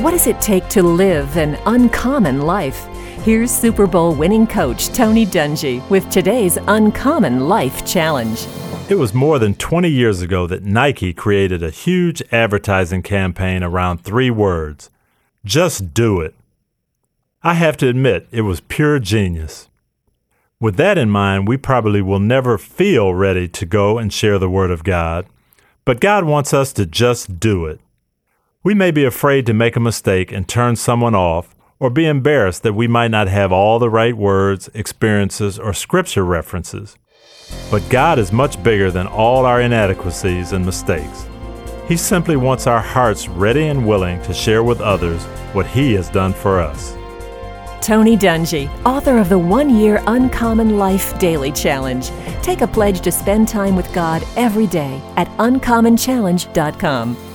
What does it take to live an uncommon life? Here's Super Bowl winning coach Tony Dungy with today's Uncommon Life Challenge. It was more than 20 years ago that Nike created a huge advertising campaign around three words just do it. I have to admit, it was pure genius. With that in mind, we probably will never feel ready to go and share the Word of God, but God wants us to just do it. We may be afraid to make a mistake and turn someone off, or be embarrassed that we might not have all the right words, experiences, or scripture references. But God is much bigger than all our inadequacies and mistakes. He simply wants our hearts ready and willing to share with others what He has done for us. Tony Dungy, author of the One Year Uncommon Life Daily Challenge. Take a pledge to spend time with God every day at uncommonchallenge.com.